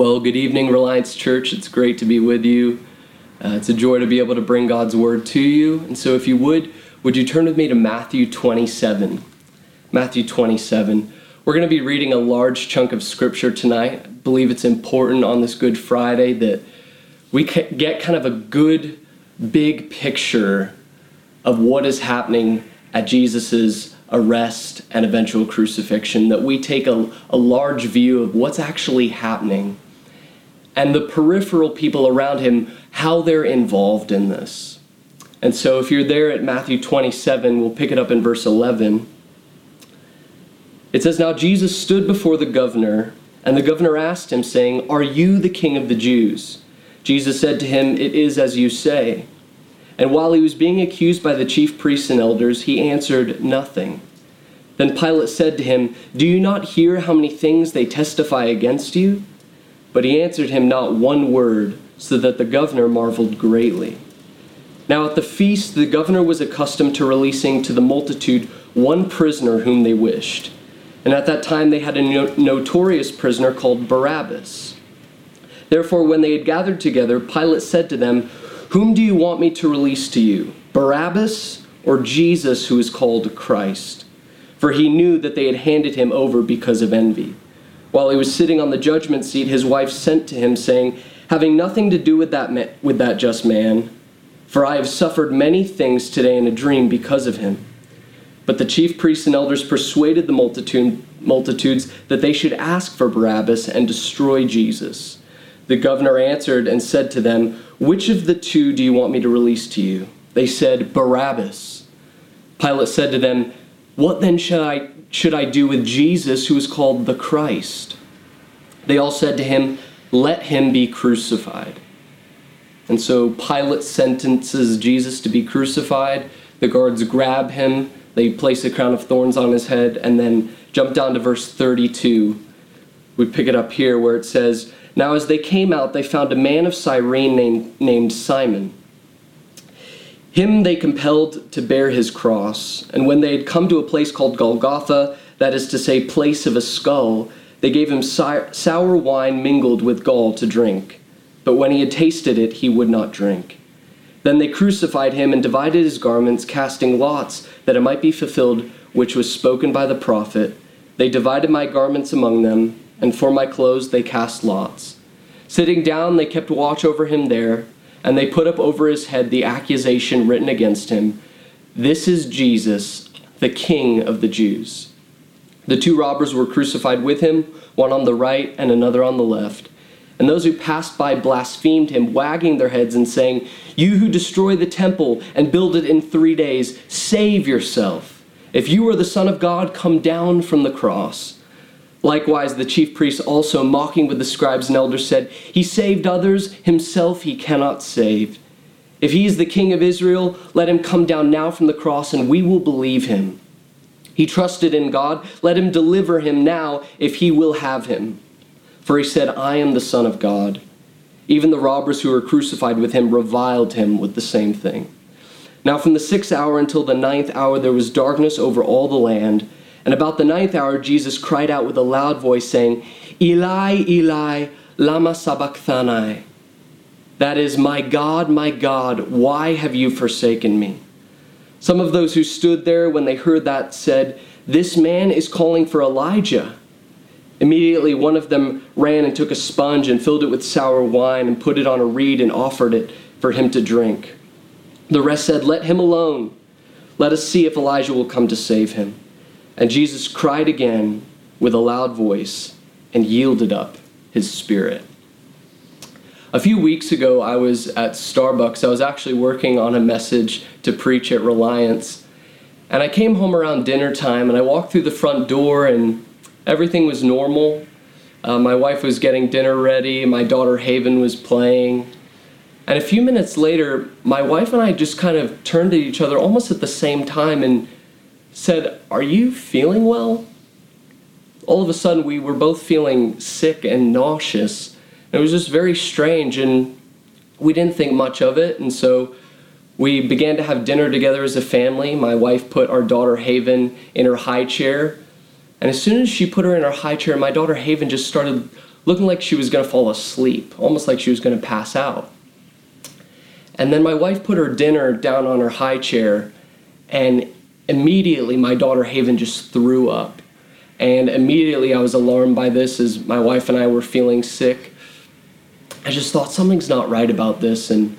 Well, good evening, Reliance Church. It's great to be with you. Uh, it's a joy to be able to bring God's word to you. And so, if you would, would you turn with me to Matthew 27? Matthew 27. We're going to be reading a large chunk of scripture tonight. I believe it's important on this Good Friday that we get kind of a good, big picture of what is happening at Jesus' arrest and eventual crucifixion, that we take a, a large view of what's actually happening and the peripheral people around him, how they're involved in this. And so, if you're there at Matthew 27, we'll pick it up in verse 11. It says, Now Jesus stood before the governor, and the governor asked him, saying, Are you the king of the Jews? Jesus said to him, It is as you say. And while he was being accused by the chief priests and elders, he answered nothing. Then Pilate said to him, Do you not hear how many things they testify against you? But he answered him not one word, so that the governor marveled greatly. Now at the feast, the governor was accustomed to releasing to the multitude one prisoner whom they wished. And at that time they had a no- notorious prisoner called Barabbas. Therefore, when they had gathered together, Pilate said to them, whom do you want me to release to you, Barabbas or Jesus, who is called Christ? For he knew that they had handed him over because of envy. While he was sitting on the judgment seat, his wife sent to him, saying, Having nothing to do with that, ma- with that just man, for I have suffered many things today in a dream because of him. But the chief priests and elders persuaded the multitude, multitudes that they should ask for Barabbas and destroy Jesus. The governor answered and said to them, Which of the two do you want me to release to you? They said, Barabbas. Pilate said to them, What then should I, should I do with Jesus, who is called the Christ? They all said to him, Let him be crucified. And so Pilate sentences Jesus to be crucified. The guards grab him, they place a crown of thorns on his head, and then jump down to verse 32. We pick it up here where it says, now, as they came out, they found a man of Cyrene named, named Simon. Him they compelled to bear his cross, and when they had come to a place called Golgotha, that is to say, place of a skull, they gave him sour wine mingled with gall to drink. But when he had tasted it, he would not drink. Then they crucified him and divided his garments, casting lots, that it might be fulfilled which was spoken by the prophet. They divided my garments among them and for my clothes they cast lots. Sitting down, they kept watch over him there, and they put up over his head the accusation written against him This is Jesus, the King of the Jews. The two robbers were crucified with him, one on the right and another on the left. And those who passed by blasphemed him, wagging their heads and saying, You who destroy the temple and build it in three days, save yourself. If you are the Son of God, come down from the cross. Likewise, the chief priests also, mocking with the scribes and elders, said, He saved others, himself he cannot save. If he is the king of Israel, let him come down now from the cross, and we will believe him. He trusted in God, let him deliver him now, if he will have him. For he said, I am the Son of God. Even the robbers who were crucified with him reviled him with the same thing. Now, from the sixth hour until the ninth hour, there was darkness over all the land. And about the ninth hour, Jesus cried out with a loud voice, saying, Eli, Eli, lama sabachthani. That is, My God, my God, why have you forsaken me? Some of those who stood there when they heard that said, This man is calling for Elijah. Immediately, one of them ran and took a sponge and filled it with sour wine and put it on a reed and offered it for him to drink. The rest said, Let him alone. Let us see if Elijah will come to save him. And Jesus cried again with a loud voice and yielded up his spirit. A few weeks ago, I was at Starbucks. I was actually working on a message to preach at Reliance. And I came home around dinner time and I walked through the front door and everything was normal. Uh, my wife was getting dinner ready, my daughter Haven was playing. And a few minutes later, my wife and I just kind of turned to each other almost at the same time and said, Are you feeling well? All of a sudden, we were both feeling sick and nauseous. It was just very strange, and we didn't think much of it. And so we began to have dinner together as a family. My wife put our daughter Haven in her high chair. And as soon as she put her in her high chair, my daughter Haven just started looking like she was going to fall asleep, almost like she was going to pass out. And then my wife put her dinner down on her high chair, and immediately my daughter Haven just threw up. And immediately I was alarmed by this as my wife and I were feeling sick. I just thought something's not right about this. And,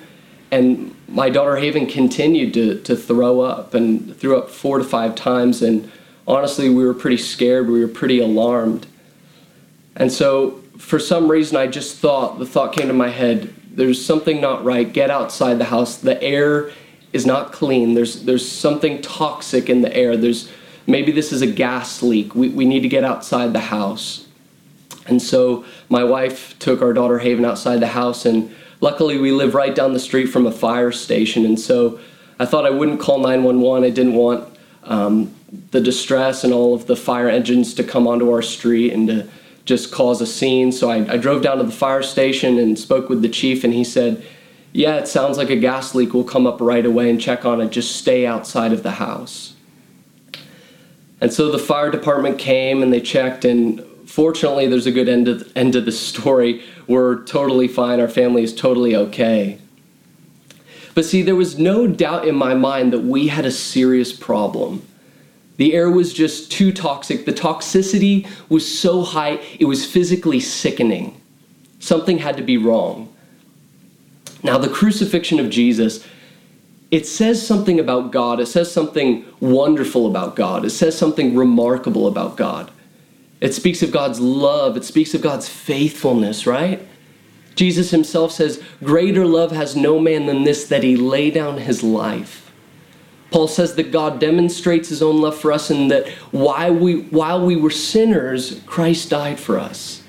and my daughter Haven continued to, to throw up and threw up four to five times. And honestly, we were pretty scared. We were pretty alarmed. And so, for some reason, I just thought the thought came to my head there's something not right. Get outside the house. The air is not clean. There's, there's something toxic in the air. There's, maybe this is a gas leak. We, we need to get outside the house. And so, my wife took our daughter Haven outside the house and Luckily, we live right down the street from a fire station, and so I thought I wouldn't call 911. I didn't want um, the distress and all of the fire engines to come onto our street and to just cause a scene. So I, I drove down to the fire station and spoke with the chief, and he said, Yeah, it sounds like a gas leak. We'll come up right away and check on it. Just stay outside of the house. And so the fire department came and they checked, and fortunately, there's a good end of, end of the story. We're totally fine. Our family is totally okay. But see, there was no doubt in my mind that we had a serious problem. The air was just too toxic. The toxicity was so high, it was physically sickening. Something had to be wrong. Now, the crucifixion of Jesus, it says something about God. It says something wonderful about God. It says something remarkable about God. It speaks of God's love, it speaks of God's faithfulness, right? Jesus himself says, Greater love has no man than this, that he lay down his life. Paul says that God demonstrates his own love for us and that while we, while we were sinners, Christ died for us.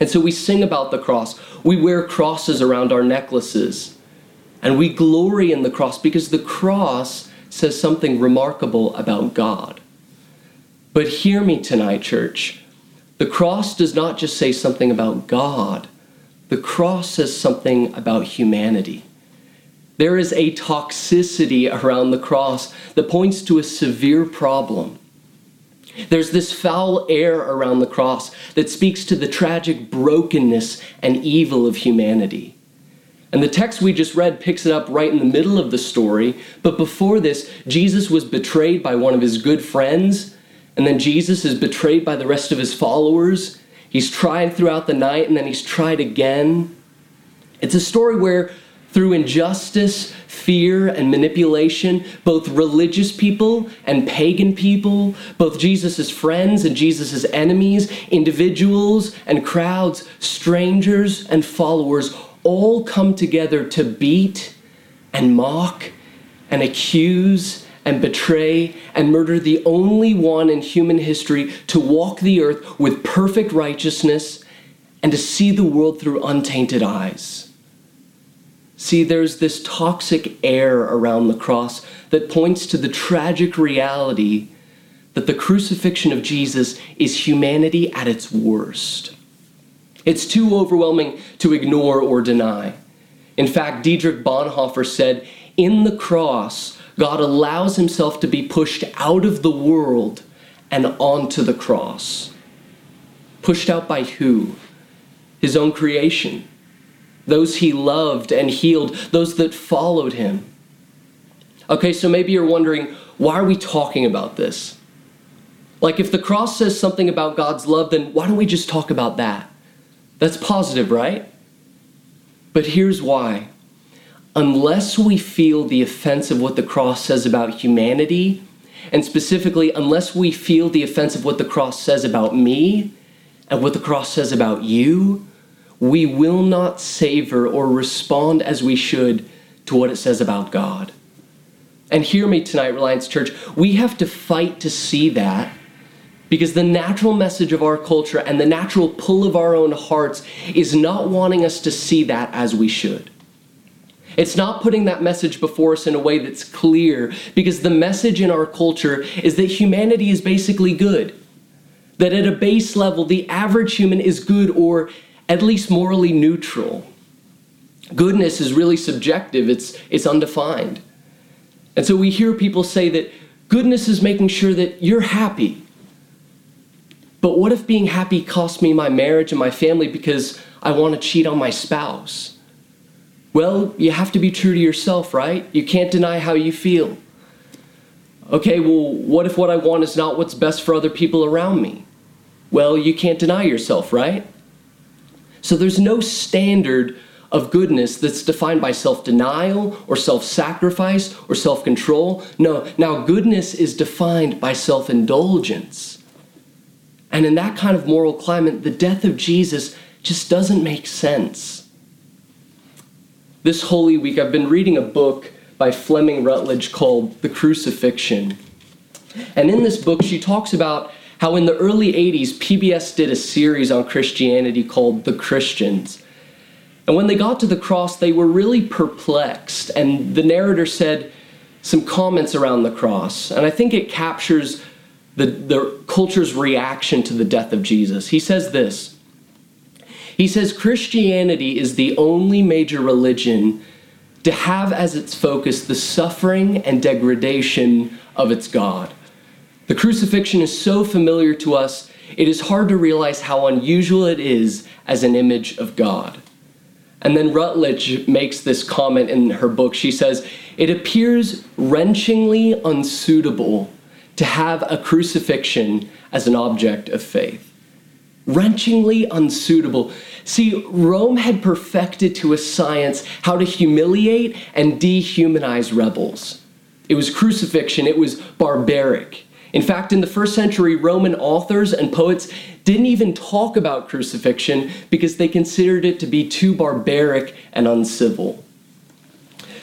And so we sing about the cross. We wear crosses around our necklaces. And we glory in the cross because the cross says something remarkable about God. But hear me tonight, church. The cross does not just say something about God, the cross says something about humanity. There is a toxicity around the cross that points to a severe problem. There's this foul air around the cross that speaks to the tragic brokenness and evil of humanity. And the text we just read picks it up right in the middle of the story. But before this, Jesus was betrayed by one of his good friends and then Jesus is betrayed by the rest of his followers. He's tried throughout the night and then he's tried again. It's a story where, through injustice, fear, and manipulation, both religious people and pagan people, both Jesus' friends and Jesus' enemies, individuals and crowds, strangers and followers, all come together to beat and mock and accuse and betray and murder the only one in human history to walk the earth with perfect righteousness and to see the world through untainted eyes. See, there's this toxic air around the cross that points to the tragic reality that the crucifixion of Jesus is humanity at its worst. It's too overwhelming to ignore or deny. In fact, Dietrich Bonhoeffer said, In the cross, God allows himself to be pushed out of the world and onto the cross. Pushed out by who? His own creation. Those he loved and healed, those that followed him. Okay, so maybe you're wondering, why are we talking about this? Like, if the cross says something about God's love, then why don't we just talk about that? That's positive, right? But here's why unless we feel the offense of what the cross says about humanity, and specifically, unless we feel the offense of what the cross says about me and what the cross says about you, we will not savor or respond as we should to what it says about God. And hear me tonight, Reliance Church, we have to fight to see that because the natural message of our culture and the natural pull of our own hearts is not wanting us to see that as we should. It's not putting that message before us in a way that's clear because the message in our culture is that humanity is basically good. That at a base level, the average human is good or at least morally neutral. Goodness is really subjective, it's, it's undefined. And so we hear people say that goodness is making sure that you're happy. But what if being happy cost me my marriage and my family because I want to cheat on my spouse? Well, you have to be true to yourself, right? You can't deny how you feel. Okay, well, what if what I want is not what's best for other people around me? Well, you can't deny yourself, right? So there's no standard of goodness that's defined by self denial or self sacrifice or self control. No, now goodness is defined by self indulgence. And in that kind of moral climate, the death of Jesus just doesn't make sense. This Holy Week, I've been reading a book by Fleming Rutledge called The Crucifixion. And in this book, she talks about how in the early 80s, PBS did a series on Christianity called The Christians. And when they got to the cross, they were really perplexed. And the narrator said some comments around the cross. And I think it captures the, the culture's reaction to the death of Jesus. He says this He says, Christianity is the only major religion to have as its focus the suffering and degradation of its God. The crucifixion is so familiar to us, it is hard to realize how unusual it is as an image of God. And then Rutledge makes this comment in her book. She says, It appears wrenchingly unsuitable to have a crucifixion as an object of faith. Wrenchingly unsuitable. See, Rome had perfected to a science how to humiliate and dehumanize rebels. It was crucifixion, it was barbaric. In fact, in the first century, Roman authors and poets didn't even talk about crucifixion because they considered it to be too barbaric and uncivil.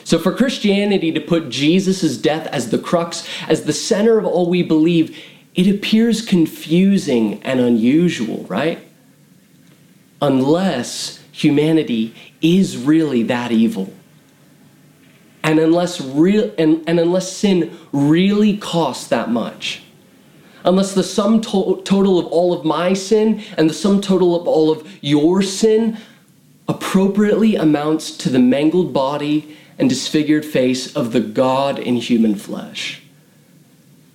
So, for Christianity to put Jesus' death as the crux, as the center of all we believe, it appears confusing and unusual, right? unless humanity is really that evil. And unless real and, and unless sin really costs that much. Unless the sum to- total of all of my sin and the sum total of all of your sin appropriately amounts to the mangled body and disfigured face of the God in human flesh.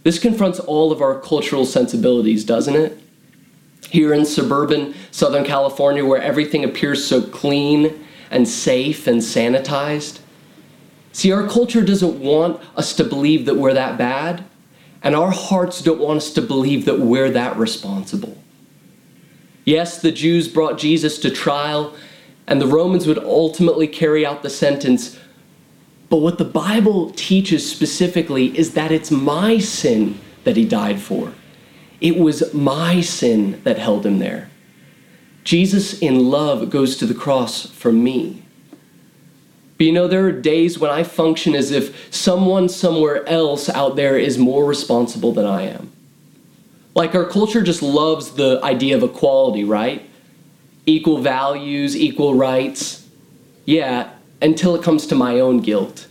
This confronts all of our cultural sensibilities, doesn't it? here in suburban Southern California where everything appears so clean and safe and sanitized. See, our culture doesn't want us to believe that we're that bad, and our hearts don't want us to believe that we're that responsible. Yes, the Jews brought Jesus to trial, and the Romans would ultimately carry out the sentence. But what the Bible teaches specifically is that it's my sin that he died for. It was my sin that held him there. Jesus, in love, goes to the cross for me. But you know, there are days when I function as if someone somewhere else out there is more responsible than I am. Like our culture just loves the idea of equality, right? Equal values, equal rights. Yeah, until it comes to my own guilt.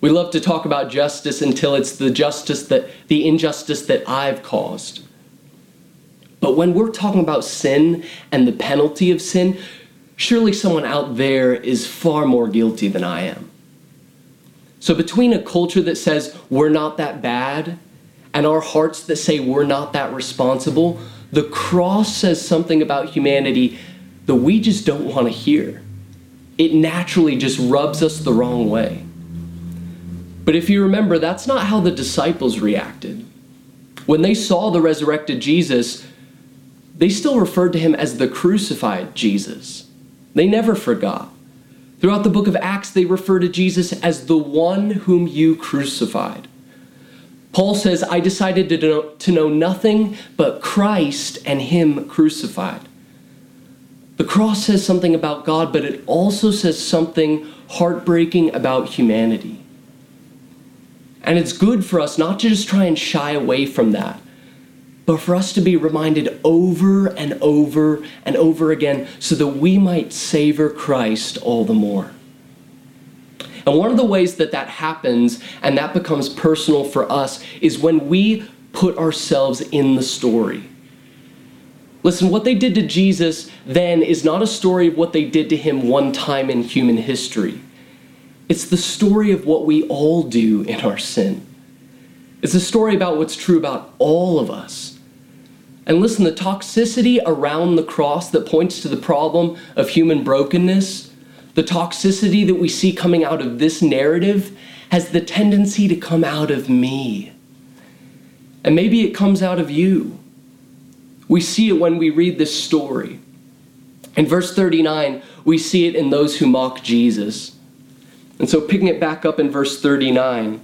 We love to talk about justice until it's the justice that the injustice that I've caused. But when we're talking about sin and the penalty of sin, surely someone out there is far more guilty than I am. So between a culture that says we're not that bad and our hearts that say we're not that responsible, the cross says something about humanity that we just don't want to hear. It naturally just rubs us the wrong way. But if you remember, that's not how the disciples reacted. When they saw the resurrected Jesus, they still referred to him as the crucified Jesus. They never forgot. Throughout the book of Acts, they refer to Jesus as the one whom you crucified. Paul says, I decided to know, to know nothing but Christ and Him crucified. The cross says something about God, but it also says something heartbreaking about humanity. And it's good for us not to just try and shy away from that, but for us to be reminded over and over and over again so that we might savor Christ all the more. And one of the ways that that happens and that becomes personal for us is when we put ourselves in the story. Listen, what they did to Jesus then is not a story of what they did to him one time in human history. It's the story of what we all do in our sin. It's a story about what's true about all of us. And listen, the toxicity around the cross that points to the problem of human brokenness, the toxicity that we see coming out of this narrative, has the tendency to come out of me. And maybe it comes out of you. We see it when we read this story. In verse 39, we see it in those who mock Jesus. And so, picking it back up in verse 39,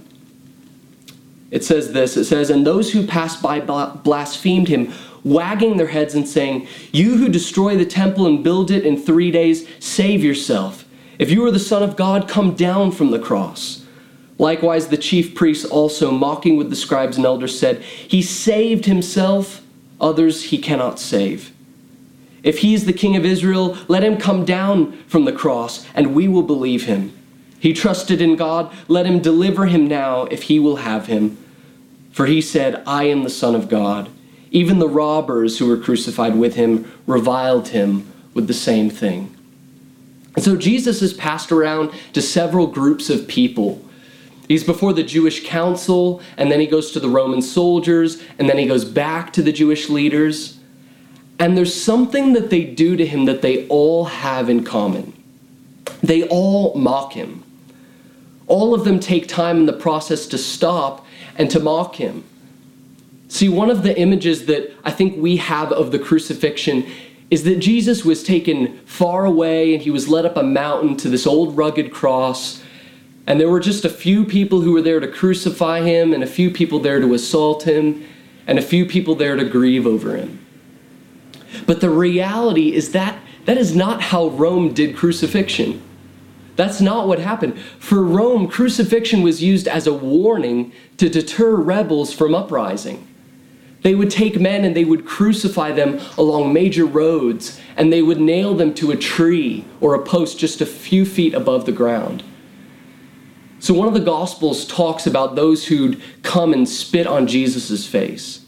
it says this It says, And those who passed by blasphemed him, wagging their heads and saying, You who destroy the temple and build it in three days, save yourself. If you are the Son of God, come down from the cross. Likewise, the chief priests also, mocking with the scribes and elders, said, He saved himself, others he cannot save. If he is the king of Israel, let him come down from the cross, and we will believe him. He trusted in God, let him deliver him now, if he will have him. For he said, I am the Son of God. Even the robbers who were crucified with him reviled him with the same thing. And so Jesus is passed around to several groups of people He's before the Jewish council, and then he goes to the Roman soldiers, and then he goes back to the Jewish leaders. And there's something that they do to him that they all have in common. They all mock him. All of them take time in the process to stop and to mock him. See, one of the images that I think we have of the crucifixion is that Jesus was taken far away and he was led up a mountain to this old rugged cross and there were just a few people who were there to crucify him, and a few people there to assault him, and a few people there to grieve over him. But the reality is that that is not how Rome did crucifixion. That's not what happened. For Rome, crucifixion was used as a warning to deter rebels from uprising. They would take men and they would crucify them along major roads, and they would nail them to a tree or a post just a few feet above the ground. So, one of the Gospels talks about those who'd come and spit on Jesus' face.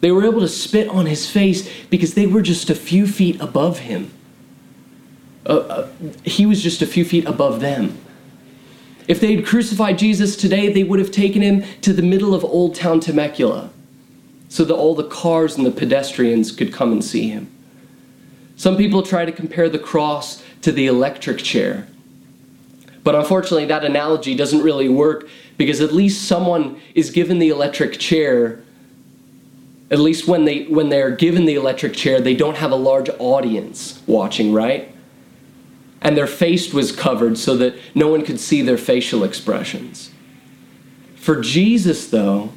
They were able to spit on his face because they were just a few feet above him. Uh, uh, he was just a few feet above them. If they'd crucified Jesus today, they would have taken him to the middle of Old Town Temecula so that all the cars and the pedestrians could come and see him. Some people try to compare the cross to the electric chair. But unfortunately, that analogy doesn't really work because at least someone is given the electric chair. At least when they when they're given the electric chair, they don't have a large audience watching, right? And their face was covered so that no one could see their facial expressions. For Jesus, though,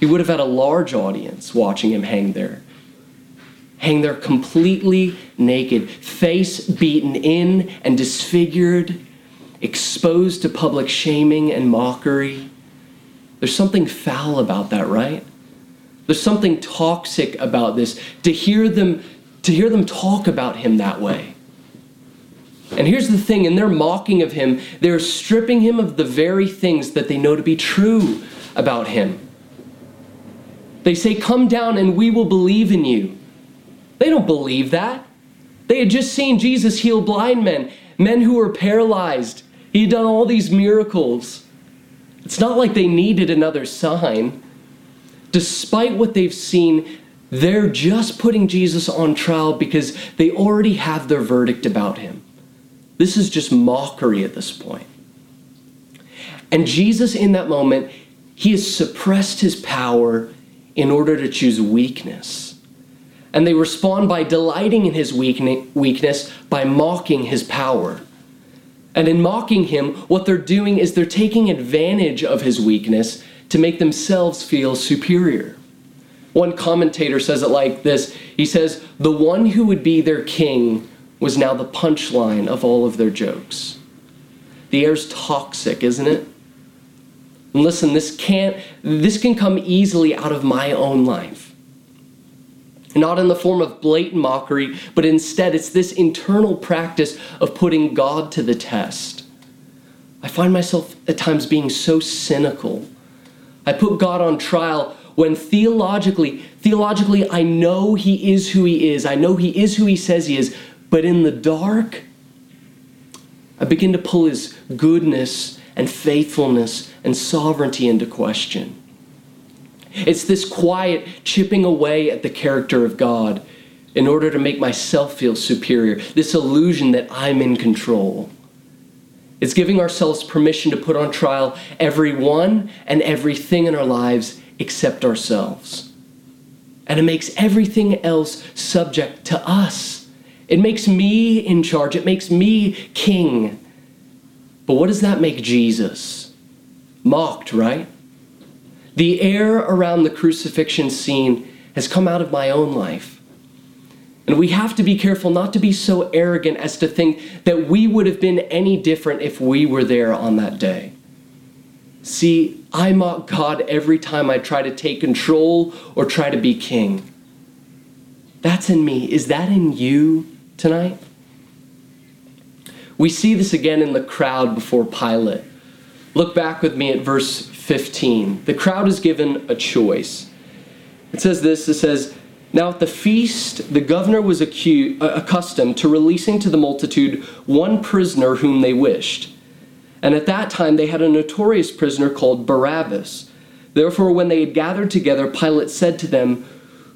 he would have had a large audience watching him hang there. Hang there completely naked, face beaten in and disfigured exposed to public shaming and mockery. There's something foul about that, right? There's something toxic about this to hear them to hear them talk about him that way. And here's the thing in their mocking of him, they're stripping him of the very things that they know to be true about him. They say, Come down and we will believe in you. They don't believe that. They had just seen Jesus heal blind men, men who were paralyzed, he had done all these miracles. It's not like they needed another sign. Despite what they've seen, they're just putting Jesus on trial because they already have their verdict about him. This is just mockery at this point. And Jesus, in that moment, he has suppressed his power in order to choose weakness. And they respond by delighting in his weakness by mocking his power. And in mocking him, what they're doing is they're taking advantage of his weakness to make themselves feel superior. One commentator says it like this He says, The one who would be their king was now the punchline of all of their jokes. The air's toxic, isn't it? Listen, this can't this can come easily out of my own life not in the form of blatant mockery, but instead it's this internal practice of putting God to the test. I find myself at times being so cynical. I put God on trial when theologically, theologically I know he is who he is. I know he is who he says he is, but in the dark I begin to pull his goodness and faithfulness and sovereignty into question. It's this quiet chipping away at the character of God in order to make myself feel superior, this illusion that I'm in control. It's giving ourselves permission to put on trial everyone and everything in our lives except ourselves. And it makes everything else subject to us. It makes me in charge, it makes me king. But what does that make Jesus? Mocked, right? The air around the crucifixion scene has come out of my own life. And we have to be careful not to be so arrogant as to think that we would have been any different if we were there on that day. See, I mock God every time I try to take control or try to be king. That's in me. Is that in you tonight? We see this again in the crowd before Pilate. Look back with me at verse 15. The crowd is given a choice. It says this it says, Now at the feast, the governor was accused, uh, accustomed to releasing to the multitude one prisoner whom they wished. And at that time, they had a notorious prisoner called Barabbas. Therefore, when they had gathered together, Pilate said to them,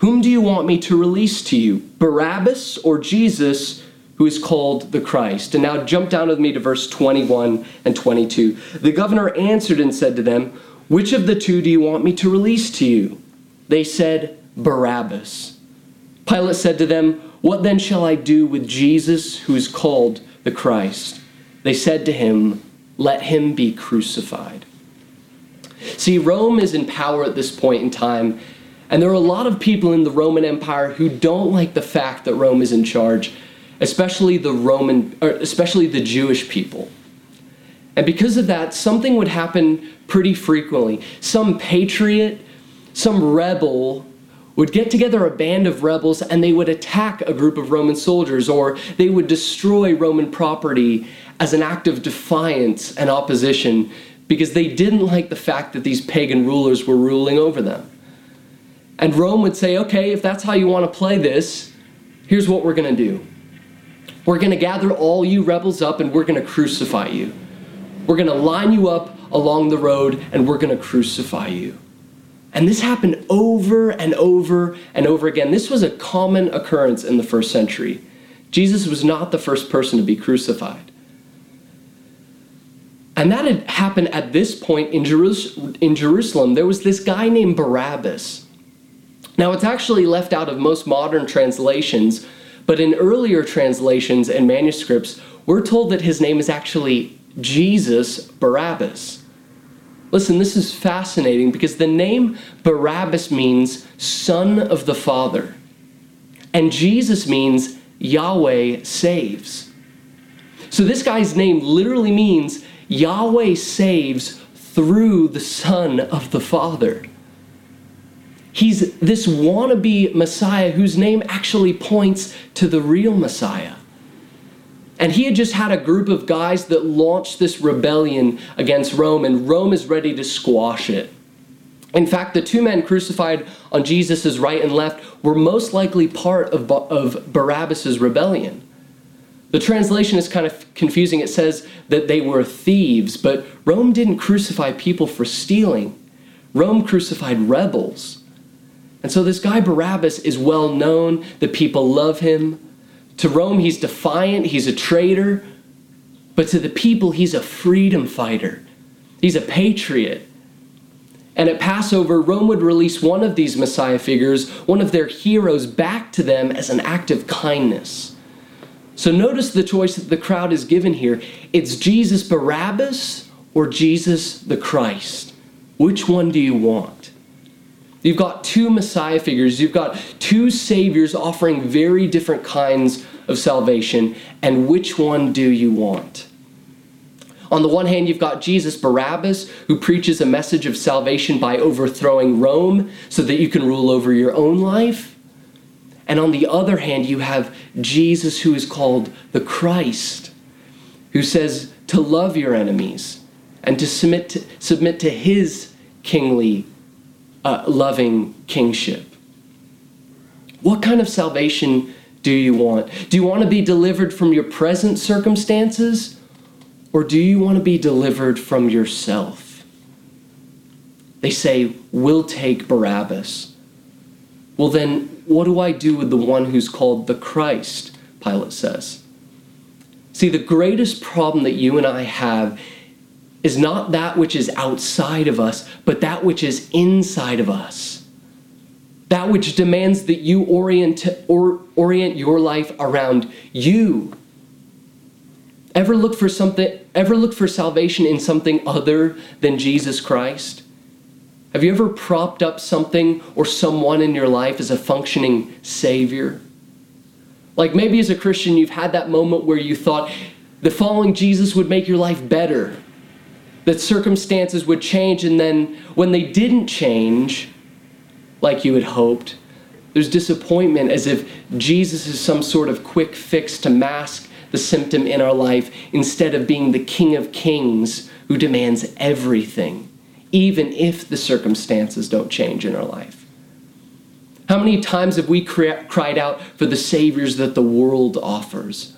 Whom do you want me to release to you, Barabbas or Jesus? Who is called the Christ. And now jump down with me to verse 21 and 22. The governor answered and said to them, Which of the two do you want me to release to you? They said, Barabbas. Pilate said to them, What then shall I do with Jesus who is called the Christ? They said to him, Let him be crucified. See, Rome is in power at this point in time, and there are a lot of people in the Roman Empire who don't like the fact that Rome is in charge especially the Roman, or especially the Jewish people. And because of that, something would happen pretty frequently. Some patriot, some rebel would get together a band of rebels and they would attack a group of Roman soldiers or they would destroy Roman property as an act of defiance and opposition because they didn't like the fact that these pagan rulers were ruling over them. And Rome would say, okay, if that's how you want to play this, here's what we're going to do. We're going to gather all you rebels up and we're going to crucify you. We're going to line you up along the road and we're going to crucify you. And this happened over and over and over again. This was a common occurrence in the first century. Jesus was not the first person to be crucified. And that had happened at this point in, Jerus- in Jerusalem. There was this guy named Barabbas. Now, it's actually left out of most modern translations but in earlier translations and manuscripts, we're told that his name is actually Jesus Barabbas. Listen, this is fascinating because the name Barabbas means son of the Father, and Jesus means Yahweh saves. So this guy's name literally means Yahweh saves through the Son of the Father. He's this wannabe Messiah whose name actually points to the real Messiah. And he had just had a group of guys that launched this rebellion against Rome, and Rome is ready to squash it. In fact, the two men crucified on Jesus' right and left were most likely part of, of Barabbas' rebellion. The translation is kind of confusing. It says that they were thieves, but Rome didn't crucify people for stealing, Rome crucified rebels. And so this guy Barabbas is well known, the people love him. To Rome, he's defiant, he's a traitor. But to the people, he's a freedom fighter, he's a patriot. And at Passover, Rome would release one of these Messiah figures, one of their heroes, back to them as an act of kindness. So notice the choice that the crowd is given here. It's Jesus Barabbas or Jesus the Christ. Which one do you want? You've got two Messiah figures, you've got two Saviors offering very different kinds of salvation, and which one do you want? On the one hand, you've got Jesus Barabbas, who preaches a message of salvation by overthrowing Rome so that you can rule over your own life. And on the other hand, you have Jesus, who is called the Christ, who says to love your enemies and to submit to, submit to his kingly uh, loving kingship. What kind of salvation do you want? Do you want to be delivered from your present circumstances? Or do you want to be delivered from yourself? They say, We'll take Barabbas. Well, then, what do I do with the one who's called the Christ? Pilate says. See, the greatest problem that you and I have is not that which is outside of us, but that which is inside of us. That which demands that you orient, or, orient your life around you. Ever look for something, ever look for salvation in something other than Jesus Christ? Have you ever propped up something or someone in your life as a functioning Savior? Like maybe as a Christian, you've had that moment where you thought the following Jesus would make your life better, that circumstances would change, and then when they didn't change like you had hoped, there's disappointment as if Jesus is some sort of quick fix to mask the symptom in our life instead of being the King of Kings who demands everything even if the circumstances don't change in our life? How many times have we cried out for the saviors that the world offers?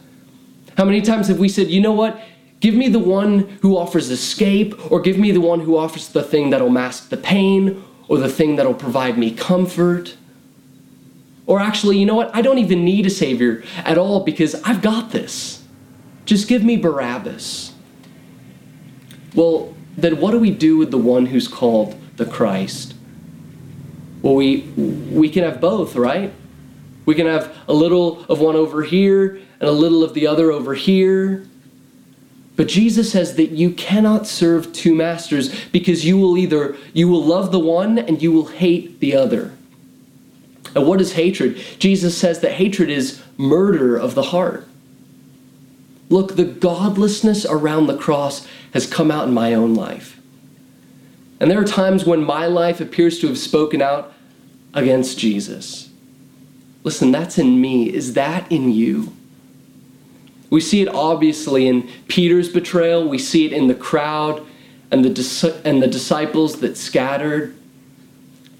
How many times have we said, you know what? Give me the one who offers escape, or give me the one who offers the thing that'll mask the pain, or the thing that'll provide me comfort? Or actually, you know what? I don't even need a savior at all because I've got this. Just give me Barabbas. Well, then what do we do with the one who's called the Christ? Well, we, we can have both, right? We can have a little of one over here and a little of the other over here. But Jesus says that you cannot serve two masters because you will either you will love the one and you will hate the other. And what is hatred? Jesus says that hatred is murder of the heart. Look, the godlessness around the cross has come out in my own life. And there are times when my life appears to have spoken out against Jesus. Listen, that's in me. Is that in you? We see it obviously in Peter's betrayal, we see it in the crowd and the, and the disciples that scattered.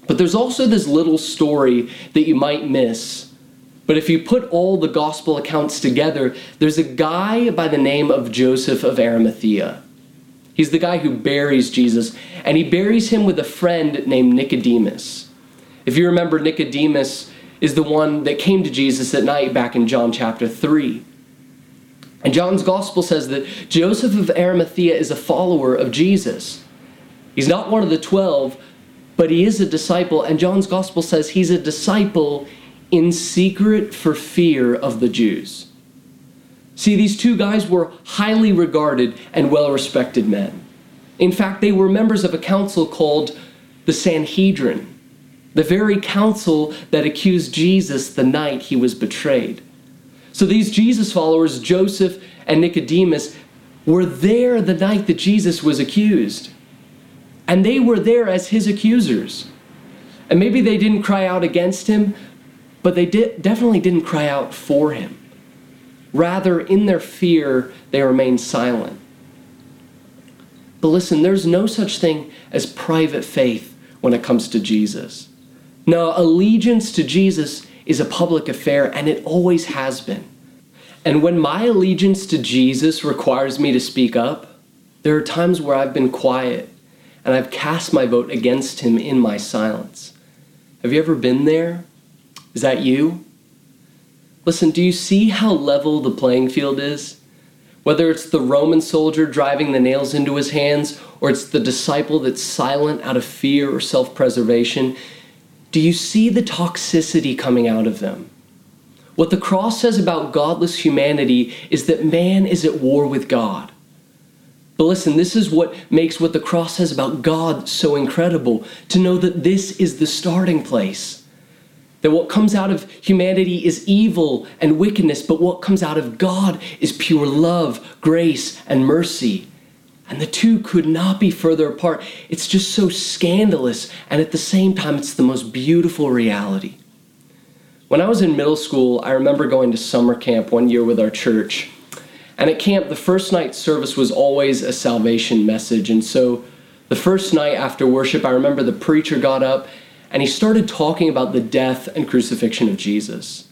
But there's also this little story that you might miss but if you put all the gospel accounts together, there's a guy by the name of Joseph of Arimathea. He's the guy who buries Jesus, and he buries him with a friend named Nicodemus. If you remember, Nicodemus is the one that came to Jesus at night back in John chapter 3. And John's gospel says that Joseph of Arimathea is a follower of Jesus. He's not one of the 12, but he is a disciple, and John's gospel says he's a disciple in secret for fear of the Jews. See, these two guys were highly regarded and well respected men. In fact, they were members of a council called the Sanhedrin, the very council that accused Jesus the night he was betrayed. So these Jesus followers, Joseph and Nicodemus, were there the night that Jesus was accused. And they were there as his accusers. And maybe they didn't cry out against him, but they did, definitely didn't cry out for him. Rather, in their fear, they remained silent. But listen, there's no such thing as private faith when it comes to Jesus. No, allegiance to Jesus is a public affair, and it always has been. And when my allegiance to Jesus requires me to speak up, there are times where I've been quiet and I've cast my vote against him in my silence. Have you ever been there? Is that you? Listen, do you see how level the playing field is? Whether it's the Roman soldier driving the nails into his hands, or it's the disciple that's silent out of fear or self preservation, do you see the toxicity coming out of them? What the cross says about godless humanity is that man is at war with God. But listen, this is what makes what the cross says about God so incredible to know that this is the starting place. That what comes out of humanity is evil and wickedness, but what comes out of God is pure love, grace, and mercy. And the two could not be further apart. It's just so scandalous, and at the same time, it's the most beautiful reality. When I was in middle school, I remember going to summer camp one year with our church. And at camp, the first night service was always a salvation message. And so the first night after worship, I remember the preacher got up and he started talking about the death and crucifixion of Jesus.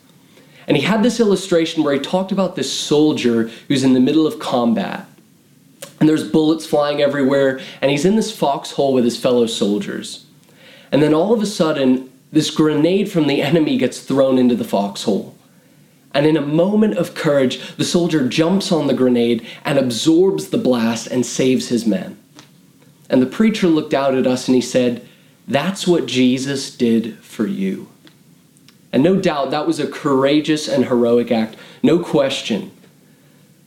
And he had this illustration where he talked about this soldier who's in the middle of combat. And there's bullets flying everywhere, and he's in this foxhole with his fellow soldiers. And then all of a sudden, this grenade from the enemy gets thrown into the foxhole. And in a moment of courage, the soldier jumps on the grenade and absorbs the blast and saves his men. And the preacher looked out at us and he said, That's what Jesus did for you. And no doubt that was a courageous and heroic act, no question.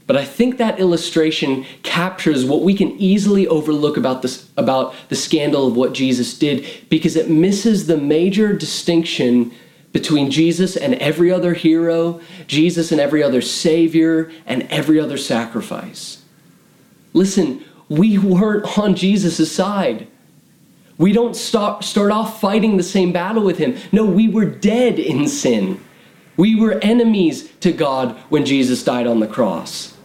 But I think that illustration captures what we can easily overlook about this about the scandal of what Jesus did because it misses the major distinction between Jesus and every other hero, Jesus and every other savior, and every other sacrifice. Listen, we weren't on Jesus' side. We don't start, start off fighting the same battle with him. No, we were dead in sin. We were enemies to God when Jesus died on the cross.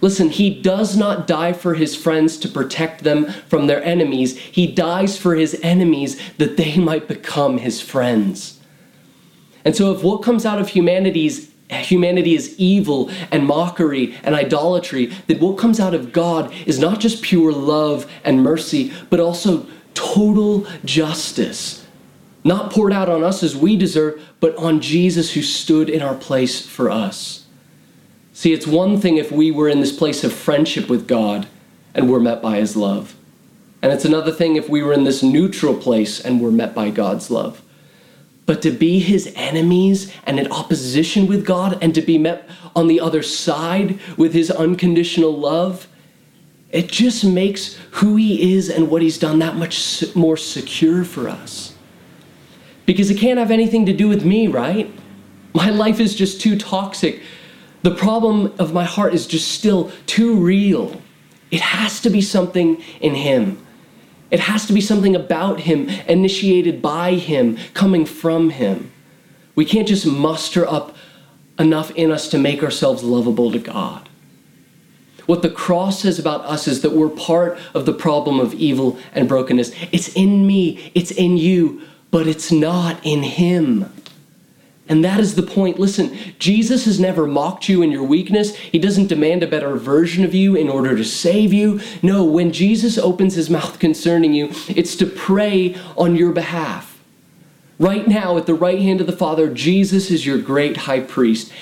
Listen, he does not die for his friends to protect them from their enemies. He dies for his enemies that they might become his friends. And so, if what comes out of humanity's humanity is evil and mockery and idolatry, then what comes out of God is not just pure love and mercy, but also total justice. Not poured out on us as we deserve, but on Jesus who stood in our place for us. See, it's one thing if we were in this place of friendship with God and were met by his love. And it's another thing if we were in this neutral place and were met by God's love. But to be his enemies and in opposition with God and to be met on the other side with his unconditional love, it just makes who he is and what he's done that much more secure for us. Because it can't have anything to do with me, right? My life is just too toxic. The problem of my heart is just still too real. It has to be something in him. It has to be something about Him, initiated by Him, coming from Him. We can't just muster up enough in us to make ourselves lovable to God. What the cross says about us is that we're part of the problem of evil and brokenness. It's in me, it's in you, but it's not in Him. And that is the point. Listen, Jesus has never mocked you in your weakness. He doesn't demand a better version of you in order to save you. No, when Jesus opens his mouth concerning you, it's to pray on your behalf. Right now, at the right hand of the Father, Jesus is your great high priest.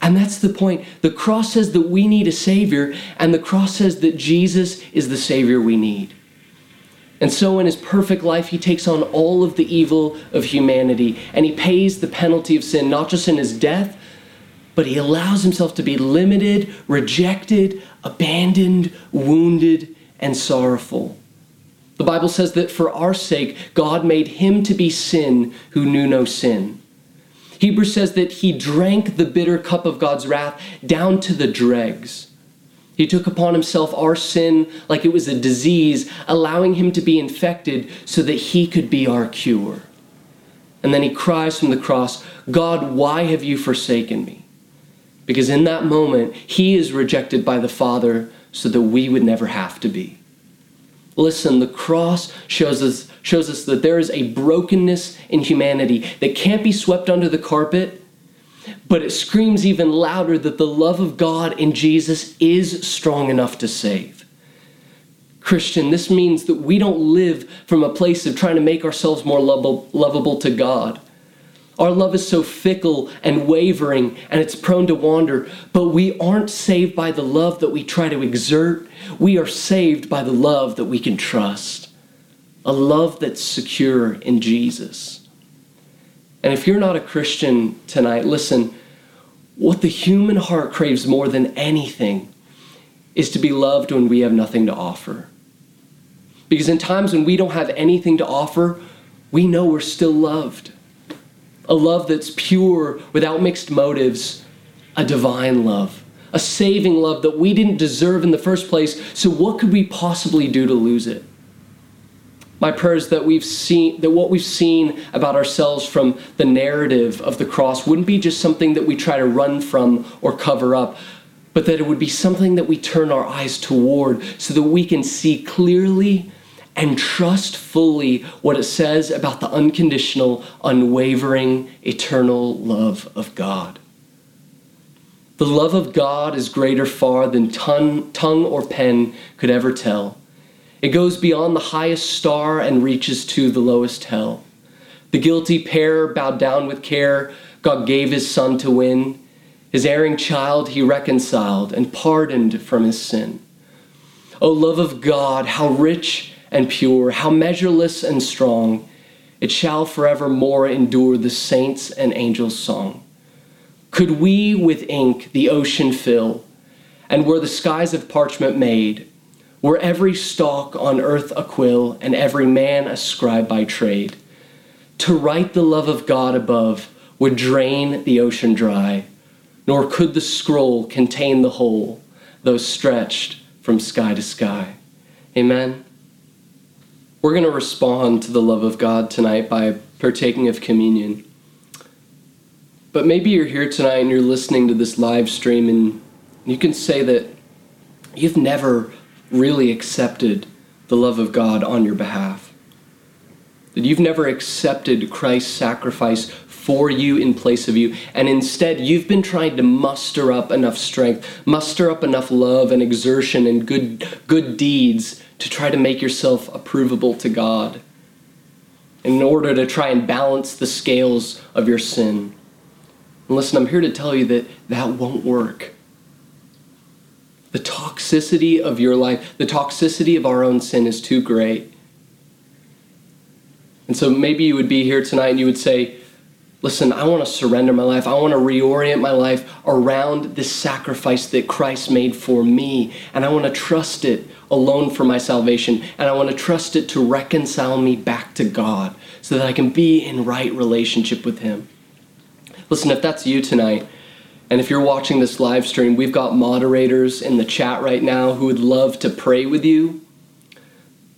And that's the point. The cross says that we need a Savior, and the cross says that Jesus is the Savior we need. And so, in his perfect life, he takes on all of the evil of humanity and he pays the penalty of sin, not just in his death, but he allows himself to be limited, rejected, abandoned, wounded, and sorrowful. The Bible says that for our sake, God made him to be sin who knew no sin. Hebrews says that he drank the bitter cup of God's wrath down to the dregs. He took upon himself our sin like it was a disease, allowing him to be infected so that he could be our cure. And then he cries from the cross, God, why have you forsaken me? Because in that moment, he is rejected by the Father so that we would never have to be. Listen, the cross shows us, shows us that there is a brokenness in humanity that can't be swept under the carpet but it screams even louder that the love of God in Jesus is strong enough to save. Christian, this means that we don't live from a place of trying to make ourselves more lovable, lovable to God. Our love is so fickle and wavering and it's prone to wander, but we aren't saved by the love that we try to exert. We are saved by the love that we can trust, a love that's secure in Jesus. And if you're not a Christian tonight, listen, what the human heart craves more than anything is to be loved when we have nothing to offer. Because in times when we don't have anything to offer, we know we're still loved. A love that's pure, without mixed motives, a divine love, a saving love that we didn't deserve in the first place. So, what could we possibly do to lose it? My prayer is that we've seen that what we've seen about ourselves from the narrative of the cross wouldn't be just something that we try to run from or cover up, but that it would be something that we turn our eyes toward so that we can see clearly and trust fully what it says about the unconditional, unwavering, eternal love of God. The love of God is greater far than ton, tongue or pen could ever tell. It goes beyond the highest star and reaches to the lowest hell. The guilty pair bowed down with care. God gave his son to win. His erring child he reconciled and pardoned from his sin. O love of God, how rich and pure, how measureless and strong, it shall forevermore endure the saints' and angels' song. Could we with ink the ocean fill, and were the skies of parchment made, were every stalk on earth a quill, and every man a scribe by trade, to write the love of God above would drain the ocean dry, nor could the scroll contain the whole, though stretched from sky to sky. Amen. We're going to respond to the love of God tonight by partaking of communion. But maybe you're here tonight and you're listening to this live stream and you can say that you've never really accepted the love of God on your behalf. That you've never accepted Christ's sacrifice for you in place of you. And instead, you've been trying to muster up enough strength, muster up enough love and exertion and good, good deeds to try to make yourself approvable to God in order to try and balance the scales of your sin. And listen, I'm here to tell you that that won't work. The toxicity of your life, the toxicity of our own sin is too great. And so maybe you would be here tonight and you would say, Listen, I want to surrender my life. I want to reorient my life around this sacrifice that Christ made for me. And I want to trust it alone for my salvation. And I want to trust it to reconcile me back to God so that I can be in right relationship with Him. Listen, if that's you tonight, and if you're watching this live stream, we've got moderators in the chat right now who would love to pray with you.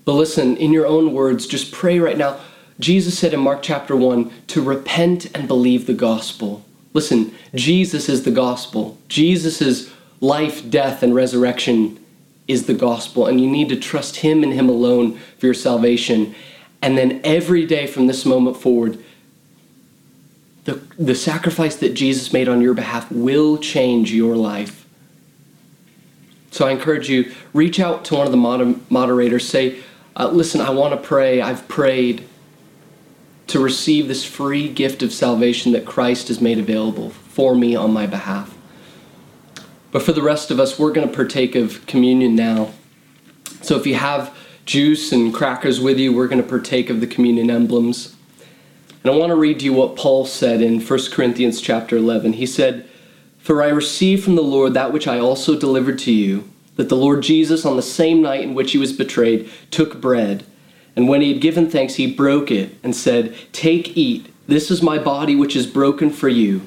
But listen, in your own words, just pray right now. Jesus said in Mark chapter 1 to repent and believe the gospel. Listen, Jesus is the gospel. Jesus' life, death, and resurrection is the gospel, and you need to trust Him and Him alone for your salvation. And then every day from this moment forward, the, the sacrifice that Jesus made on your behalf will change your life. So I encourage you, reach out to one of the moder- moderators. Say, uh, listen, I want to pray. I've prayed to receive this free gift of salvation that Christ has made available for me on my behalf. But for the rest of us, we're going to partake of communion now. So if you have juice and crackers with you, we're going to partake of the communion emblems. And I want to read to you what Paul said in 1 Corinthians chapter 11. He said, For I received from the Lord that which I also delivered to you, that the Lord Jesus, on the same night in which he was betrayed, took bread. And when he had given thanks, he broke it and said, Take, eat. This is my body which is broken for you.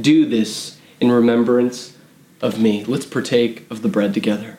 Do this in remembrance of me. Let's partake of the bread together.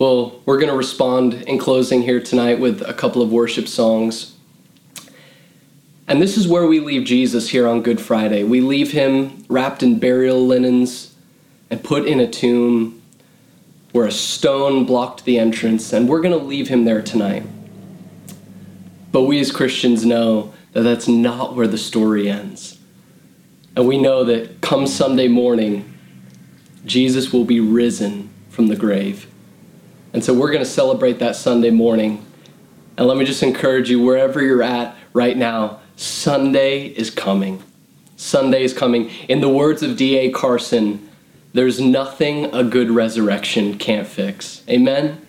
Well, we're going to respond in closing here tonight with a couple of worship songs. And this is where we leave Jesus here on Good Friday. We leave him wrapped in burial linens and put in a tomb where a stone blocked the entrance, and we're going to leave him there tonight. But we as Christians know that that's not where the story ends. And we know that come Sunday morning, Jesus will be risen from the grave. And so we're going to celebrate that Sunday morning. And let me just encourage you, wherever you're at right now, Sunday is coming. Sunday is coming. In the words of D.A. Carson, there's nothing a good resurrection can't fix. Amen?